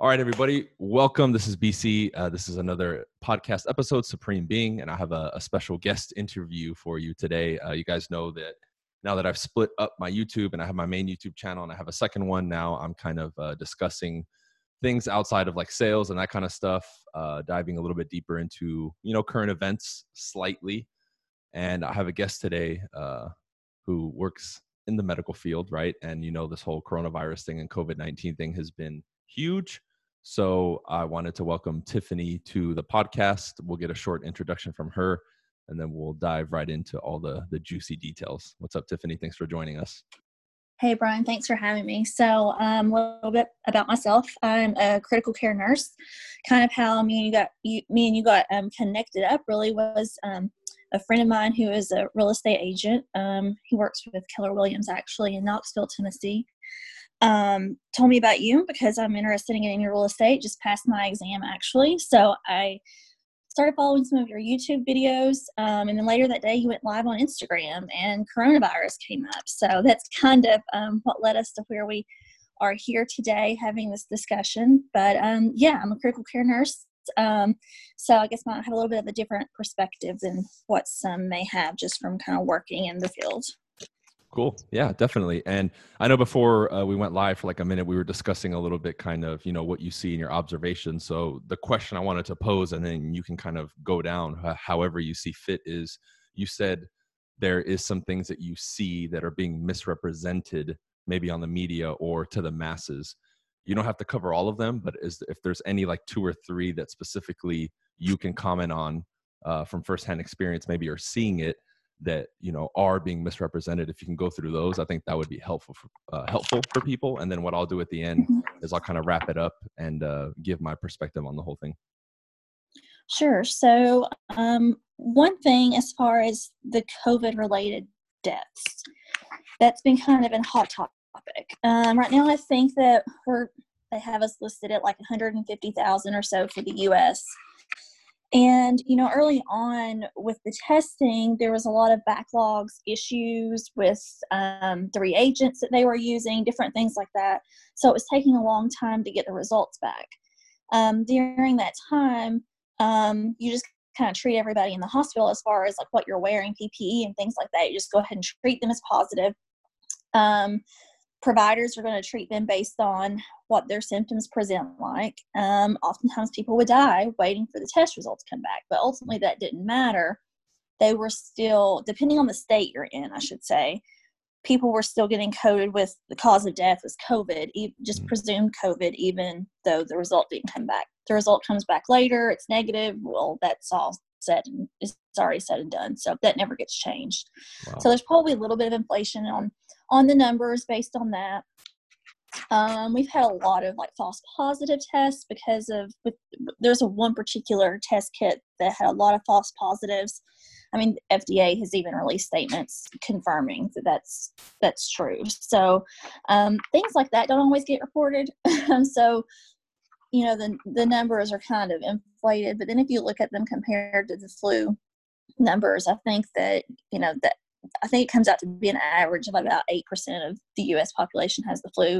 All right, everybody, welcome. This is BC. Uh, this is another podcast episode, Supreme Being, and I have a, a special guest interview for you today. Uh, you guys know that now that I've split up my YouTube and I have my main YouTube channel and I have a second one now, I'm kind of uh, discussing things outside of like sales and that kind of stuff, uh, diving a little bit deeper into you know current events slightly. And I have a guest today uh, who works in the medical field, right? And you know this whole coronavirus thing and COVID nineteen thing has been huge. So I wanted to welcome Tiffany to the podcast. We'll get a short introduction from her and then we'll dive right into all the the juicy details. What's up, Tiffany? Thanks for joining us. Hey, Bryan. Thanks for having me. So, um, a little bit about myself. I'm a critical care nurse. Kind of how me and you got you, me and you got um, connected up really was um, a friend of mine who is a real estate agent. Um, he works with Keller Williams actually in Knoxville, Tennessee um, told me about you because I'm interested in getting into real estate. Just passed my exam actually, so I started following some of your YouTube videos, um, and then later that day you went live on Instagram, and coronavirus came up. So that's kind of um, what led us to where we are here today having this discussion. But um, yeah, I'm a critical care nurse. Um, so I guess I have a little bit of a different perspective than what some may have just from kind of working in the field. Cool. Yeah, definitely. And I know before uh, we went live for like a minute, we were discussing a little bit kind of, you know, what you see in your observations. So the question I wanted to pose, and then you can kind of go down however you see fit, is you said there is some things that you see that are being misrepresented, maybe on the media or to the masses. You don't have to cover all of them, but is if there's any like two or three that specifically you can comment on uh, from firsthand experience, maybe you're seeing it that you know are being misrepresented if you can go through those i think that would be helpful for uh, helpful for people and then what i'll do at the end mm-hmm. is i'll kind of wrap it up and uh, give my perspective on the whole thing. Sure so um, one thing as far as the covid related deaths that's been kind of a hot topic. Um, right now i think that we're they have us listed at like 150000 or so for the us and, you know, early on with the testing, there was a lot of backlogs, issues with um, the reagents that they were using, different things like that. So it was taking a long time to get the results back. Um, during that time, um, you just kind of treat everybody in the hospital as far as like what you're wearing, PPE, and things like that. You just go ahead and treat them as positive. Providers are going to treat them based on what their symptoms present like. Um, oftentimes, people would die waiting for the test results to come back, but ultimately, that didn't matter. They were still, depending on the state you're in, I should say, people were still getting coded with the cause of death was COVID, just mm. presumed COVID, even though the result didn't come back. The result comes back later, it's negative. Well, that's all said and it's already said and done. So that never gets changed. Wow. So there's probably a little bit of inflation on on the numbers based on that. Um, we've had a lot of like false positive tests because of with, there's a one particular test kit that had a lot of false positives. I mean, FDA has even released statements confirming that that's that's true. So um, things like that don't always get reported. so you know the the numbers are kind of inflated, but then if you look at them compared to the flu numbers, I think that you know that I think it comes out to be an average of about 8% of the US population has the flu.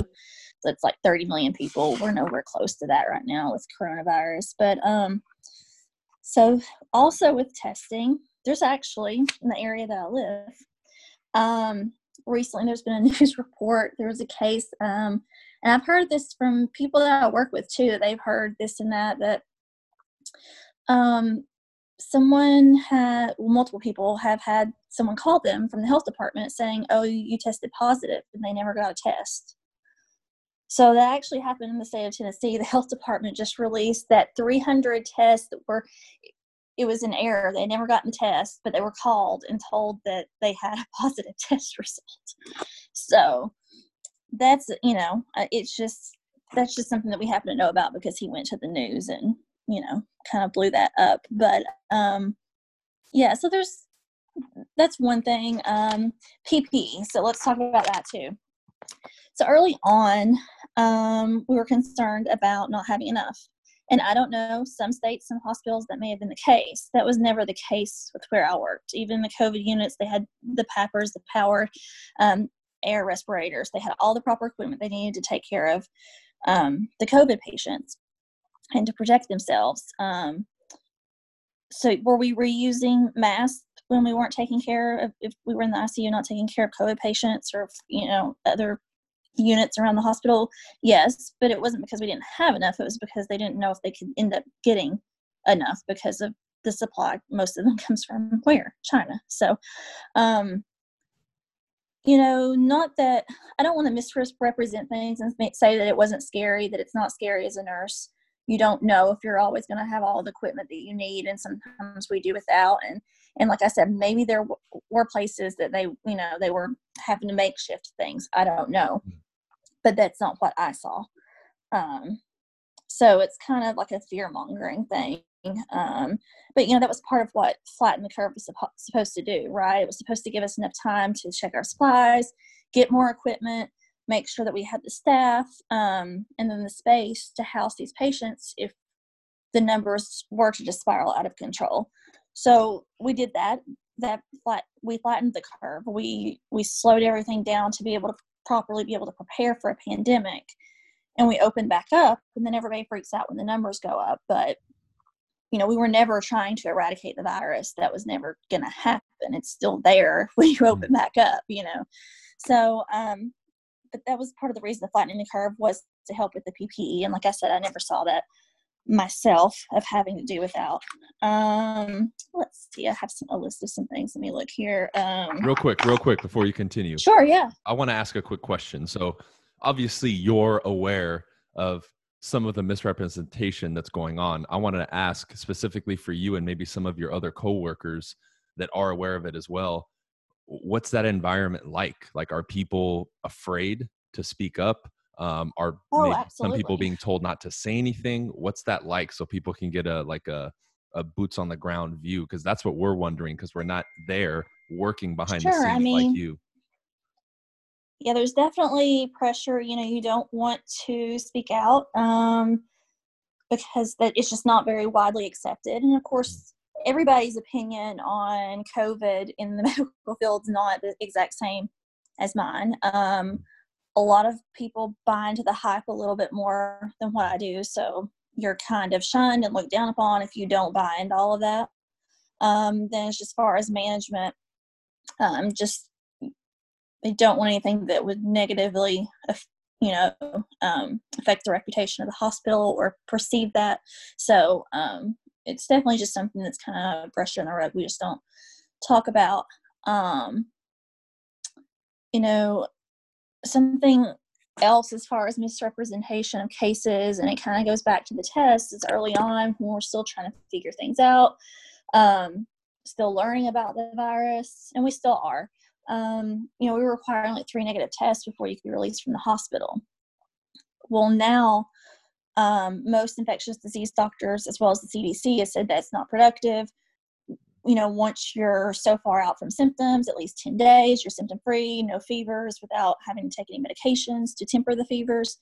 So it's like 30 million people. We're nowhere close to that right now with coronavirus. But um, so also with testing, there's actually in the area that I live, um, recently there's been a news report. There was a case, um, and I've heard this from people that I work with too, that they've heard this and that, that um, someone had well, multiple people have had someone call them from the health department saying oh you tested positive and they never got a test. So that actually happened in the state of tennessee. The health department just released that 300 tests that were it was an error. They never got the test but they were called and told that they had a positive test result. So that's you know uh, it's just that's just something that we happen to know about because he went to the news and you know kind of blew that up but um yeah so there's that's one thing um pp so let's talk about that too. So early on um we were concerned about not having enough. And i don't know some states some hospitals that may have been the case. That was never the case with where i worked. Even the covid units they had the PAPRs the power um, air respirators. They had all the proper equipment they needed to take care of um, the COVID patients and to protect themselves. Um, so were we reusing masks when we weren't taking care of if we were in the ICU not taking care of COVID patients or you know other units around the hospital? Yes, but it wasn't because we didn't have enough. It was because they didn't know if they could end up getting enough because of the supply. Most of them comes from where China. So, um, you know, not that I don't want to misrepresent things and say that it wasn't scary, that it's not scary as a nurse you don't know if you're always going to have all the equipment that you need and sometimes we do without and and like i said maybe there were places that they you know they were having to makeshift things i don't know. Hmm. but that's not what i saw. Um, so it's kind of like a fear mongering thing um, but you know that was part of what flatten the curve was supposed to do right? It was supposed to give us enough time to check our supplies get more equipment make sure that we had the staff um, and then the space to house these patients if the numbers were to just spiral out of control. So we did that. That flat, we flattened the curve. We we slowed everything down to be able to properly be able to prepare for a pandemic, and we opened back up. And then everybody freaks out when the numbers go up, but you know we were never trying to eradicate the virus. That was never going to happen. It's still there when you open mm. back up. You know, so um, but that was part of the reason the flattening the curve was to help with the PPE. And like I said, I never saw that myself of having to do without. Um, let's see, I have some, a list of some things. Let me look here. Um, real quick, real quick before you continue. Sure, yeah. I want to ask a quick question. So obviously you're aware of some of the misrepresentation that's going on. I want to ask specifically for you and maybe some of your other coworkers that are aware of it as well what's that environment like? Like are people afraid to speak up? Um, are oh, some people being told not to say anything? What's that like so people can get a like a, a boots on the ground view? Because that's what we're wondering because we're not there working behind sure, the scenes I mean, like you. Yeah there's definitely pressure you know you don't want to speak out um, because that it's just not very widely accepted and of mm. course everybody's opinion on COVID in the medical field is not the exact same as mine. Um, a lot of people buy into the hype a little bit more than what I do, so you're kind of shunned and looked down upon if you don't buy into all of that. Um, then, as far as management, um, just they don't want anything that would negatively, you know, um, affect the reputation of the hospital or perceive that. So, um, it's definitely just something that's kind of brushed in the rug. We just don't talk about. Um, you know, something else as far as misrepresentation of cases, and it kind of goes back to the test. Is early on when we're still trying to figure things out, um, still learning about the virus, and we still are. Um, you know, we were requiring like three negative tests before you could be released from the hospital. Well, now um, most infectious disease doctors, as well as the CDC, have said that's not productive. You know, once you're so far out from symptoms, at least 10 days, you're symptom free, no fevers without having to take any medications to temper the fevers,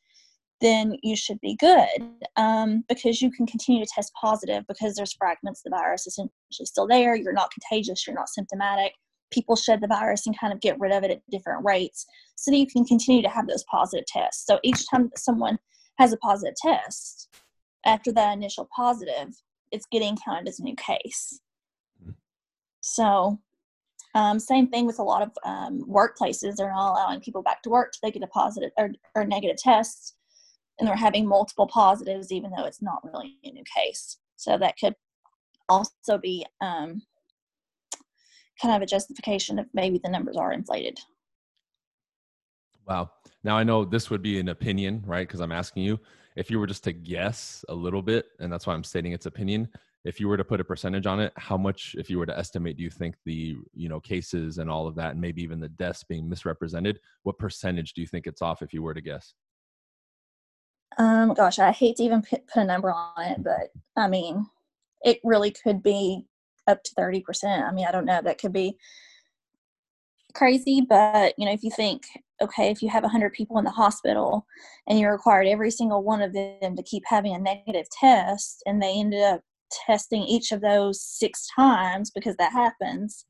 then you should be good um, because you can continue to test positive because there's fragments of the virus essentially still there. You're not contagious, you're not symptomatic. People shed the virus and kind of get rid of it at different rates so that you can continue to have those positive tests. So each time someone has a positive test, after that initial positive, it's getting counted as a new case. Mm-hmm. So, um, same thing with a lot of um, workplaces. They're not allowing people back to work till they get a positive or, or negative test, and they're having multiple positives, even though it's not really a new case. So that could also be um, kind of a justification if maybe the numbers are inflated. Wow. Now I know this would be an opinion, right? Because I'm asking you if you were just to guess a little bit, and that's why I'm stating its opinion. If you were to put a percentage on it, how much, if you were to estimate, do you think the you know cases and all of that, and maybe even the deaths being misrepresented, what percentage do you think it's off? If you were to guess. Um, gosh, I hate to even put, put a number on it, but I mean, it really could be up to thirty percent. I mean, I don't know. That could be crazy, but you know, if you think okay, if you have 100 people in the hospital and you required every single one of them to keep having a negative test, and they ended up testing each of those six times because that happens,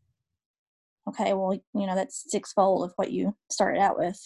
okay, well, you know, that's sixfold of what you started out with.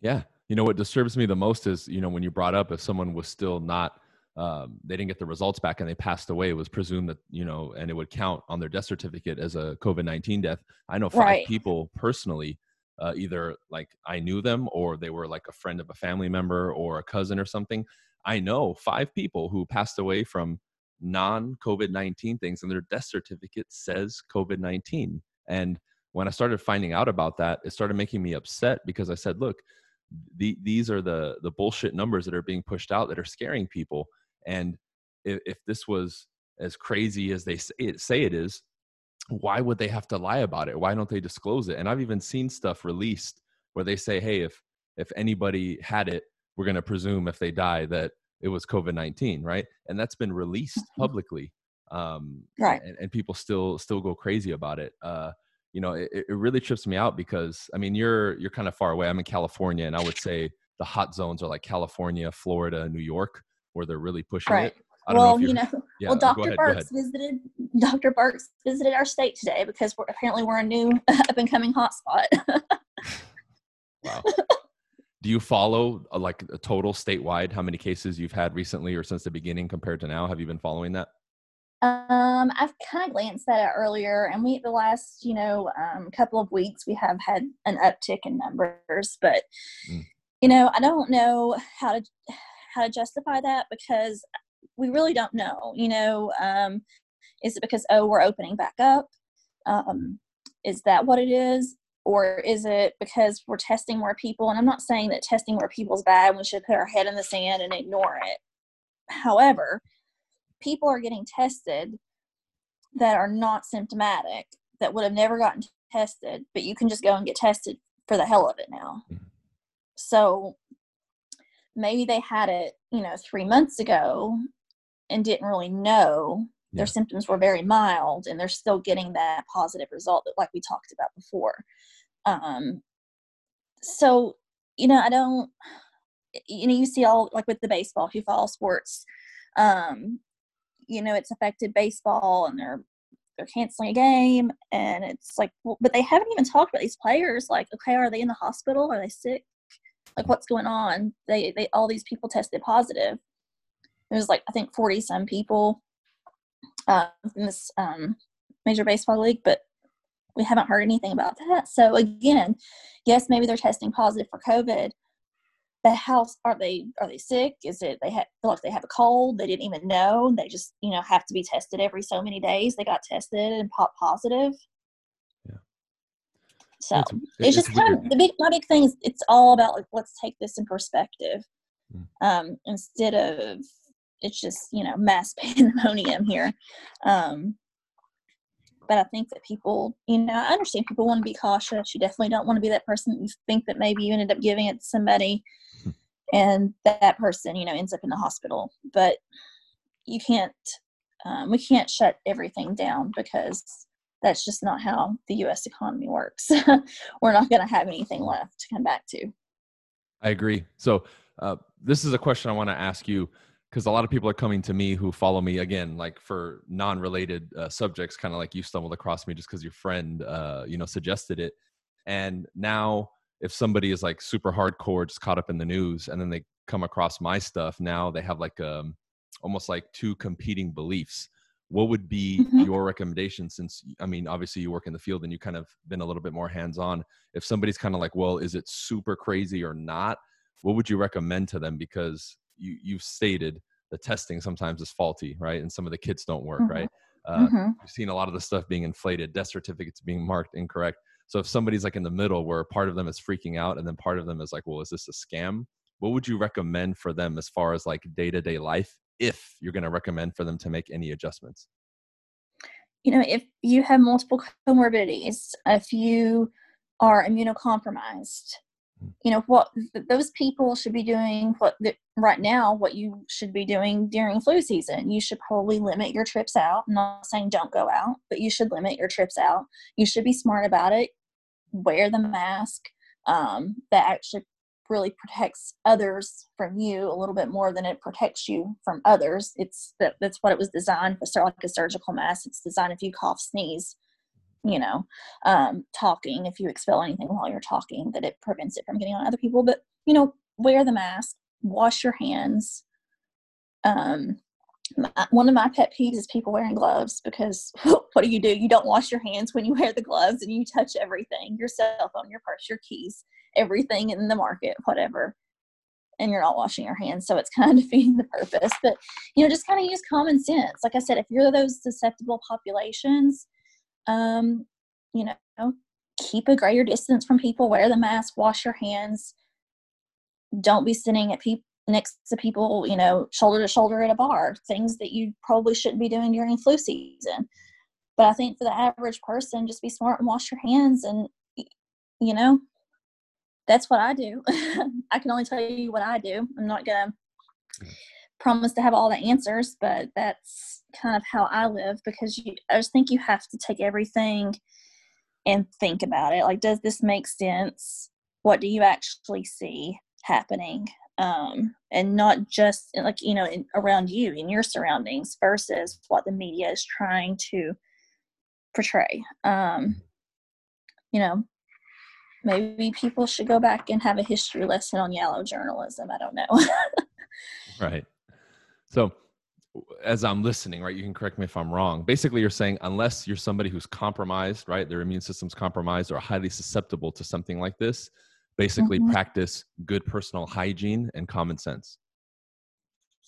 Yeah. you know what disturbs me the most is you know when you brought up if someone was still not um, they didn't get the results back and they passed away it was presumed that you know and it would count on their death certificate as a covid-19 death i know five right. people personally uh, either like i knew them or they were like a friend of a family member or a cousin or something. I know five people who passed away from non covid-19 things and their death certificate says covid-19 and when i started finding out about that it started making me upset because i said look the, these are the the bullshit numbers that are being pushed out that are scaring people. And if, if this was as crazy as they say it, say it is why would they have to lie about it? Why don't they disclose it? And i've even seen stuff released where they say hey if if anybody had it we're going to presume if they die that it was covid-19 right? And that's been released mm-hmm. publicly um right. and, and people still still go crazy about it. Uh you know it, it really trips me out because i mean you're you're kind of far away. I'm in california and i would say the hot zones are like california florida new york where they're really pushing right. it well, you know, yeah, well, Dr. Birx visited Dr. Birx visited our state today because we're, apparently we're a new up and coming hotspot. wow. Do you follow uh, like a total statewide how many cases you've had recently or since the beginning compared to now? Have you been following that? Um, I've kind of glanced at it earlier, and we the last you know um, couple of weeks we have had an uptick in numbers, but mm. you know I don't know how to how to justify that because we really don't know. You know, um, is it because oh we're opening back up? Um, is that what it is? Or is it because we're testing more people? And I'm not saying that testing more people is bad. We should put our head in the sand and ignore it. However, people are getting tested that are not symptomatic that would have never gotten tested, but you can just go and get tested for the hell of it now. Mm-hmm. So maybe they had it, you know, three months ago and didn't really know yeah. their symptoms were very mild and they're still getting that positive result that like we talked about before. Um, so, you know, I don't, you know, you see all like with the baseball, if you follow sports, um, you know it's affected baseball and they're they're canceling a game and it's like well, but they haven't even talked about these players like okay are they in the hospital are they sick like what's going on? They they all these people tested positive. It was like i think 40 some people uh, in this um, major baseball league but we haven't heard anything about that. So again yes maybe they're testing positive for covid. But how are they are they sick? Is it they have feel like they have a cold they didn't even know they just you know have to be tested every so many days they got tested and pop positive so it's, it's, it's just kind of the big my big thing is it's all about like let's take this in perspective mm. um instead of it's just you know mass pandemonium here um but I think that people, you know, I understand people want to be cautious. You definitely don't want to be that person you think that maybe you ended up giving it to somebody and that person, you know, ends up in the hospital. But you can't, um, we can't shut everything down because that's just not how the U.S. economy works. We're not going to have anything left to come back to. I agree. So, uh, this is a question I want to ask you because a lot of people are coming to me who follow me again like for non-related uh, subjects kind of like you stumbled across me just because your friend uh, you know suggested it and now if somebody is like super hardcore just caught up in the news and then they come across my stuff now they have like um almost like two competing beliefs what would be mm-hmm. your recommendation since i mean obviously you work in the field and you kind of been a little bit more hands on if somebody's kind of like well is it super crazy or not what would you recommend to them because you you've stated the testing sometimes is faulty, right? And some of the kits don't work, mm-hmm. right? Uh, mm-hmm. You've seen a lot of the stuff being inflated, death certificates being marked incorrect. So if somebody's like in the middle where part of them is freaking out and then part of them is like, well, is this a scam? What would you recommend for them as far as like day to day life if you're going to recommend for them to make any adjustments? You know, if you have multiple comorbidities, if you are immunocompromised, you know what those people should be doing what right now what you should be doing during flu season. You should probably limit your trips out I'm not saying don't go out but you should limit your trips out. You should be smart about it. Wear the mask um, that actually really protects others from you a little bit more than it protects you from others it's that that's what it was designed for like a surgical mask it's designed if you cough sneeze you know, um, talking, if you expel anything while you're talking, that it prevents it from getting on other people. But, you know, wear the mask, wash your hands. Um, my, one of my pet peeves is people wearing gloves because what do you do? You don't wash your hands when you wear the gloves and you touch everything your cell phone, your purse, your keys, everything in the market, whatever. And you're not washing your hands. So it's kind of defeating the purpose. But, you know, just kind of use common sense. Like I said, if you're those susceptible populations, um, you know, keep a greater distance from people, wear the mask, wash your hands. Don't be sitting at people next to people, you know, shoulder to shoulder at a bar, things that you probably shouldn't be doing during flu season. But I think for the average person, just be smart and wash your hands. And, you know, that's what I do. I can only tell you what I do. I'm not going to promise to have all the answers, but that's kind of how I live because you, I just think you have to take everything and think about it. Like, does this make sense? What do you actually see happening? Um, and not just like you know in, around you in your surroundings versus what the media is trying to portray. Um, you know maybe people should go back and have a history lesson on yellow journalism. I don't know. Right. So as i'm listening right you can correct me if i'm wrong. Basically you're saying unless you're somebody who's compromised right their immune system's compromised or highly susceptible to something like this basically mm-hmm. practice good personal hygiene and common sense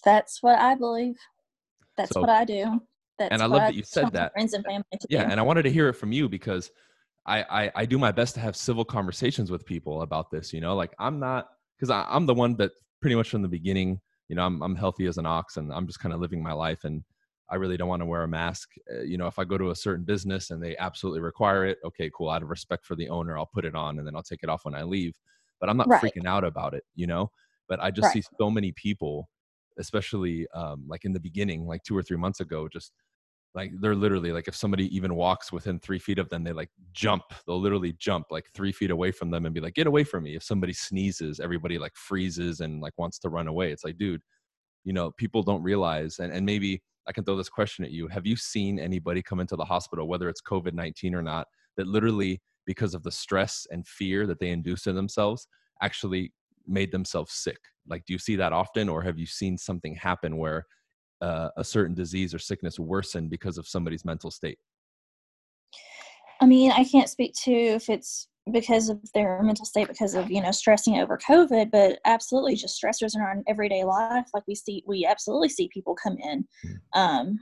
that's what i believe that's so, what i do that's and i love that you said that friends and family yeah do. and i wanted to hear it from you because I, I i do my best to have civil conversations with people about this you know like i'm not because i'm the one that pretty much from the beginning you know I'm, I'm healthy as an ox and i'm just kind of living my life and I really don't want to wear a mask. Uh, you know, if I go to a certain business and they absolutely require it, okay, cool. Out of respect for the owner, I'll put it on and then I'll take it off when I leave. But I'm not right. freaking out about it, you know. But I just right. see so many people, especially um, like in the beginning, like two or three months ago, just like they're literally like if somebody even walks within three feet of them they like jump they'll literally jump like three feet away from them and be like get away from me if somebody sneezes everybody like freezes and like wants to run away it's like dude you know people don't realize and, and maybe I can throw this question at you. Have you seen anybody come into the hospital, whether it's COVID 19 or not, that literally, because of the stress and fear that they induce in themselves, actually made themselves sick? Like, do you see that often, or have you seen something happen where uh, a certain disease or sickness worsened because of somebody's mental state? I mean, I can't speak to if it's because of their mental state because of you know stressing over covid but absolutely just stressors in our everyday life. Like we see we absolutely see people come in hmm. um,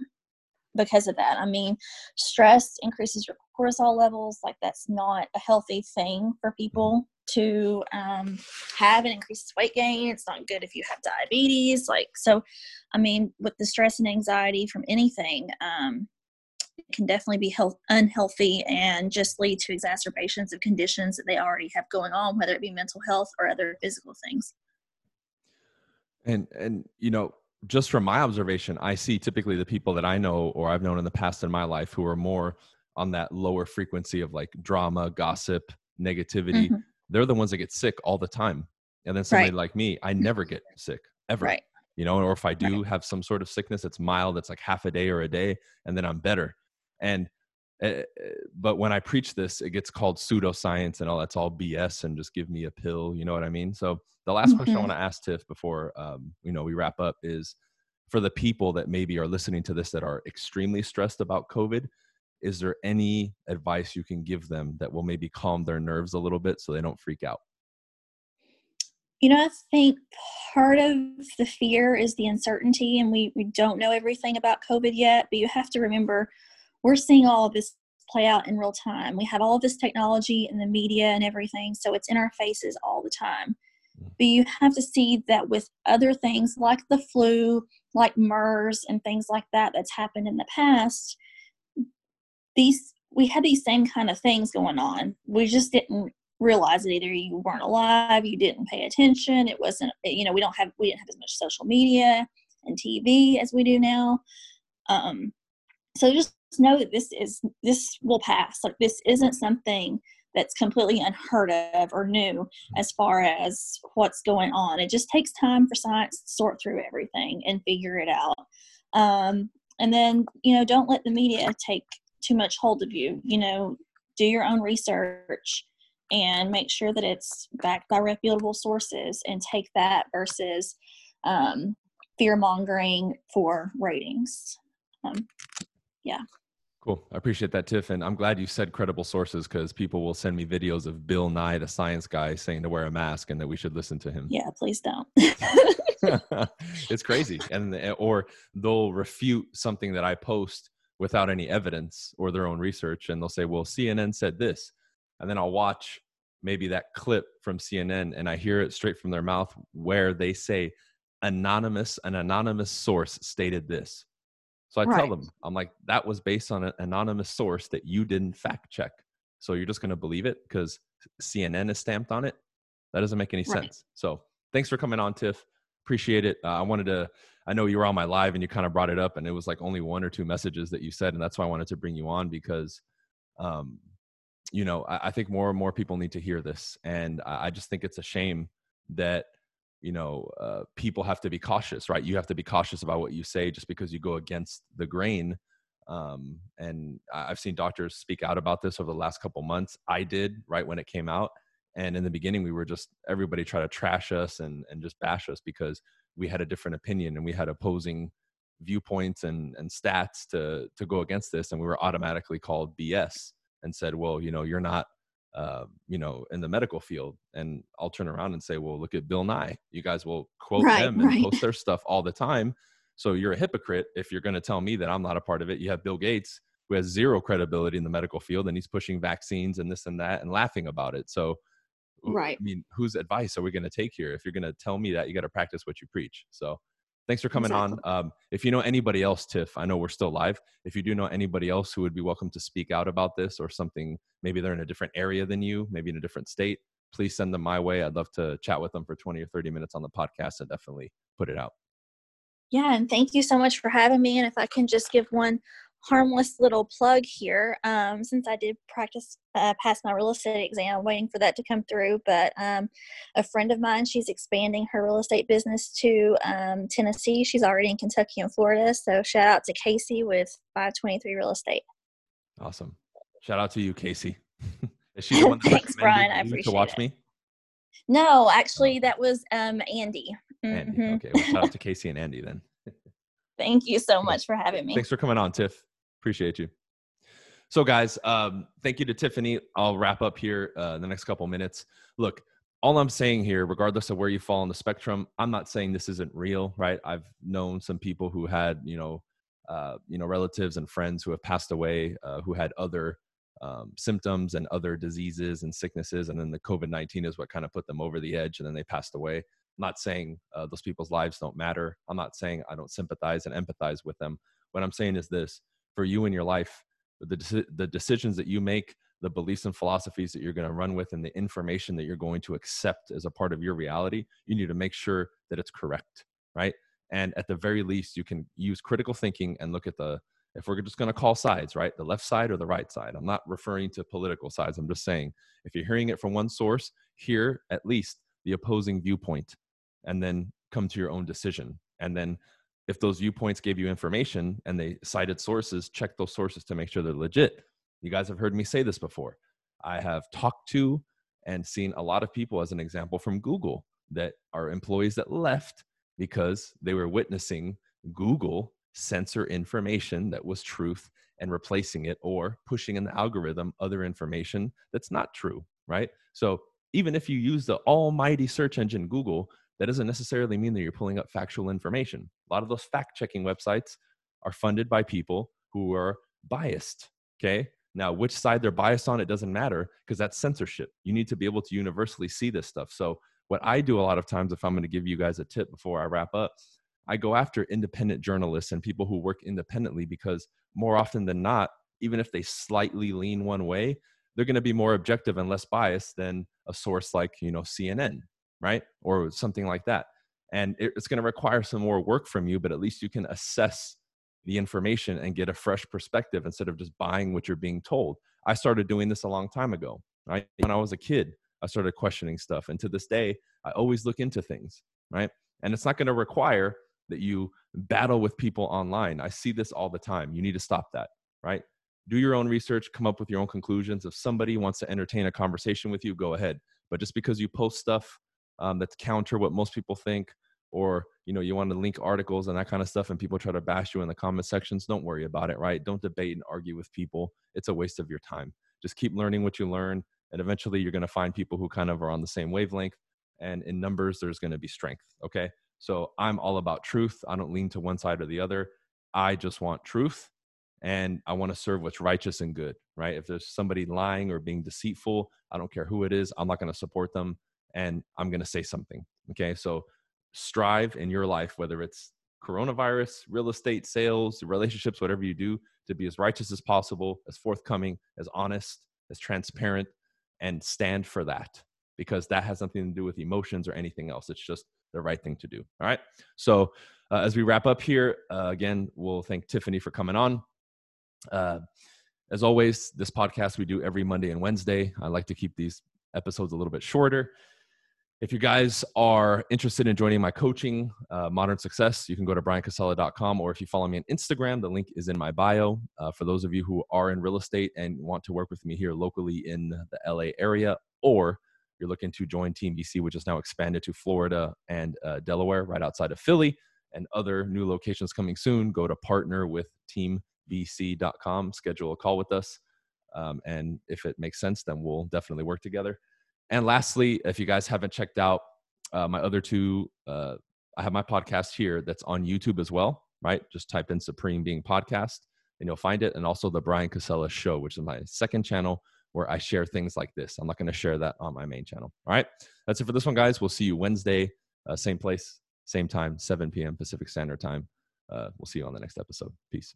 because of that. I mean stress increases your cortisol levels. Like that's not a healthy thing for people to um, have and increases weight gain. It's not good if you have diabetes. Like so i mean with the stress and anxiety from anything um, can definitely be health unhealthy and just lead to exacerbations of conditions that they already have going on, whether it be mental health or other physical things. And and you know, just from my observation, I see typically the people that I know or I've known in the past in my life who are more on that lower frequency of like drama, gossip, negativity. Mm-hmm. They're the ones that get sick all the time. And then somebody right. like me, I never get sick ever. Right. You know, or if I do right. have some sort of sickness, it's mild, it's like half a day or a day, and then I'm better and uh, but when I preach this, it gets called pseudoscience and all that's all BS and just give me a pill. You know what I mean? So the last mm-hmm. question I mm-hmm. want to ask Tiff before um, you know we wrap up is for the people that maybe are listening to this that are extremely stressed about COVID. Is there any advice you can give them that will maybe calm their nerves a little bit so they don't freak out? You know, I think part of the fear is the uncertainty, and we, we don't know everything about COVID yet, but you have to remember we're seeing all of this play out in real time. We have all this technology and the media and everything, so it's in our faces all the time. Mm. But you have to see that with other things like the flu, like MERS, and things like that that's happened in the past, these we had these same kind of things going on. We just didn't realize it. Either you weren't alive, you didn't pay attention. It wasn't, you know, we don't have we didn't have as much social media and TV as we do now. Um, so just know that this is this will pass like this isn't something that's completely unheard of or new as far as what's going on it just takes time for science to sort through everything and figure it out um, and then you know don't let the media take too much hold of you you know do your own research and make sure that it's backed by reputable sources and take that versus um, fear mongering for ratings. Um, yeah. Cool. I appreciate that, Tiff. And I'm glad you said credible sources because people will send me videos of Bill Nye, the science guy, saying to wear a mask and that we should listen to him. Yeah, please don't. it's crazy. And or they'll refute something that I post without any evidence or their own research. And they'll say, well, CNN said this. And then I'll watch maybe that clip from CNN and I hear it straight from their mouth where they say anonymous, an anonymous source stated this so I right. tell them, I'm like, that was based on an anonymous source that you didn't fact check. So you're just going to believe it because CNN is stamped on it. That doesn't make any right. sense. So thanks for coming on, Tiff. Appreciate it. Uh, I wanted to, I know you were on my live and you kind of brought it up, and it was like only one or two messages that you said. And that's why I wanted to bring you on because, um, you know, I, I think more and more people need to hear this. And I, I just think it's a shame that you know uh, people have to be cautious right? You have to be cautious about what you say just because you go against the grain. Um, and i've seen doctors speak out about this over the last couple months. I did right when it came out. And in the beginning we were just everybody try to trash us and and just bash us because we had a different opinion and we had opposing viewpoints and and stats to to go against this. And we were automatically called bs and said well you know you're not uh, you know, in the medical field. And I'll turn around and say, well, look at Bill Nye. You guys will quote right, them and right. post their stuff all the time. So you're a hypocrite if you're going to tell me that I'm not a part of it. You have Bill Gates, who has zero credibility in the medical field, and he's pushing vaccines and this and that and laughing about it. So, right. I mean, whose advice are we going to take here? If you're going to tell me that, you got to practice what you preach. So, thanks for coming exactly. on. Um, if you know anybody else, Tiff, I know we're still live. If you do know anybody else who would be welcome to speak out about this or something, maybe they're in a different area than you, maybe in a different state, please send them my way. I'd love to chat with them for 20 or 30 minutes on the podcast and definitely put it out. Yeah, and thank you so much for having me. And if I can just give one harmless little plug here um, since I did practice uh, pass my real estate exam, waiting for that to come through. But um, a friend of mine, she's expanding her real estate business to um, Tennessee. She's already in Kentucky and Florida. So shout out to Casey with 523 Real Estate. Awesome. Shout out to you, Casey. Is she the one that Thanks, Bryan. I appreciate it. to watch it. me? No, actually, that was um, Andy. Andy. Mm-hmm. Okay. Well, shout out to Casey and Andy then. Thank you so much for having me. Thanks for coming on, Tiff. Appreciate you. So, guys, um, thank you to Tiffany. I'll wrap up here uh, in the next couple minutes. Look, all I'm saying here, regardless of where you fall on the spectrum, I'm not saying this isn't real, right? I've known some people who had, you know, uh, you know, relatives and friends who have passed away, uh, who had other um, symptoms and other diseases and sicknesses, and then the COVID 19 is what kind of put them over the edge, and then they passed away. I'm not saying uh, those people's lives don't matter. I'm not saying I don't sympathize and empathize with them. What I'm saying is this: for you in your life the, the decisions that you make the beliefs and philosophies that you're going to run with and the information that you're going to accept as a part of your reality you need to make sure that it's correct right? And at the very least you can use critical thinking and look at the if we're just going to call sides right? The left side or the right side? I'm not referring to political sides i'm just saying if you're hearing it from one source hear at least the opposing viewpoint and then come to your own decision. And then if those viewpoints gave you information and they cited sources, check those sources to make sure they're legit. You guys have heard me say this before. I have talked to and seen a lot of people, as an example, from Google that are employees that left because they were witnessing Google censor information that was truth and replacing it or pushing in the algorithm other information that's not true, right? So even if you use the almighty search engine Google, that doesn't necessarily mean that you're pulling up factual information. A lot of those fact checking websites are funded by people who are biased. Okay. Now, which side they're biased on, it doesn't matter because that's censorship. You need to be able to universally see this stuff. So, what I do a lot of times, if I'm going to give you guys a tip before I wrap up, I go after independent journalists and people who work independently because more often than not, even if they slightly lean one way, they're going to be more objective and less biased than a source like, you know, CNN right? Or something like that. And it's going to require some more work from you, but at least you can assess the information and get a fresh perspective instead of just buying what you're being told. I started doing this a long time ago, right? When I was a kid, I started questioning stuff. And to this day, I always look into things, right? And it's not going to require that you battle with people online. I see this all the time. You need to stop that, right? do your own research, come up with your own conclusions. If somebody wants to entertain a conversation with you, go ahead. But just because you post stuff um, that's counter what most people think, or you know you want to link articles and that kind of stuff, and people try to bash you in the comment sections, don't worry about it. Right? Don't debate and argue with people. It's a waste of your time. Just keep learning what you learn, and eventually you're going to find people who kind of are on the same wavelength. And in numbers, there's going to be strength. Okay. So I'm all about truth. I don't lean to one side or the other. I just want truth and I want to serve what's righteous and good, right? If there's somebody lying or being deceitful, I don't care who it is, I'm not going to support them and I'm going to say something. Okay. So strive in your life, whether it's coronavirus, real estate, sales, relationships, whatever you do, to be as righteous as possible, as forthcoming, as honest, as transparent, and stand for that because that has nothing to do with emotions or anything else. It's just the right thing to do. All right. So uh, as we wrap up here, uh, again, we'll thank Tiffany for coming on. Uh, as always, this podcast we do every Monday and Wednesday. I like to keep these episodes a little bit shorter. If you guys are interested in joining my coaching, uh, Modern Success, you can go to bryancasella.com or if you follow me on Instagram, the link is in my bio. Uh, for those of you who are in real estate and want to work with me here locally in the LA area, or you're looking to join Team BC, which is now expanded to Florida and uh, Delaware, right outside of Philly, and other new locations coming soon, go to partner with teambc.com, schedule a call with us. Um, and if it makes sense, then we'll definitely work together. And lastly, if you guys haven't checked out uh, my other two, uh, I have my podcast here that's on YouTube as well, right? Just type in Supreme Being Podcast and you'll find it. And also the Bryan Casella Show, which is my second channel where I share things like this. I'm not going to share that on my main channel. All right. That's it for this one, guys. We'll see you Wednesday, uh, same place, same time, 7 p.m. Pacific Standard Time. Uh, we'll see you on the next episode. Peace.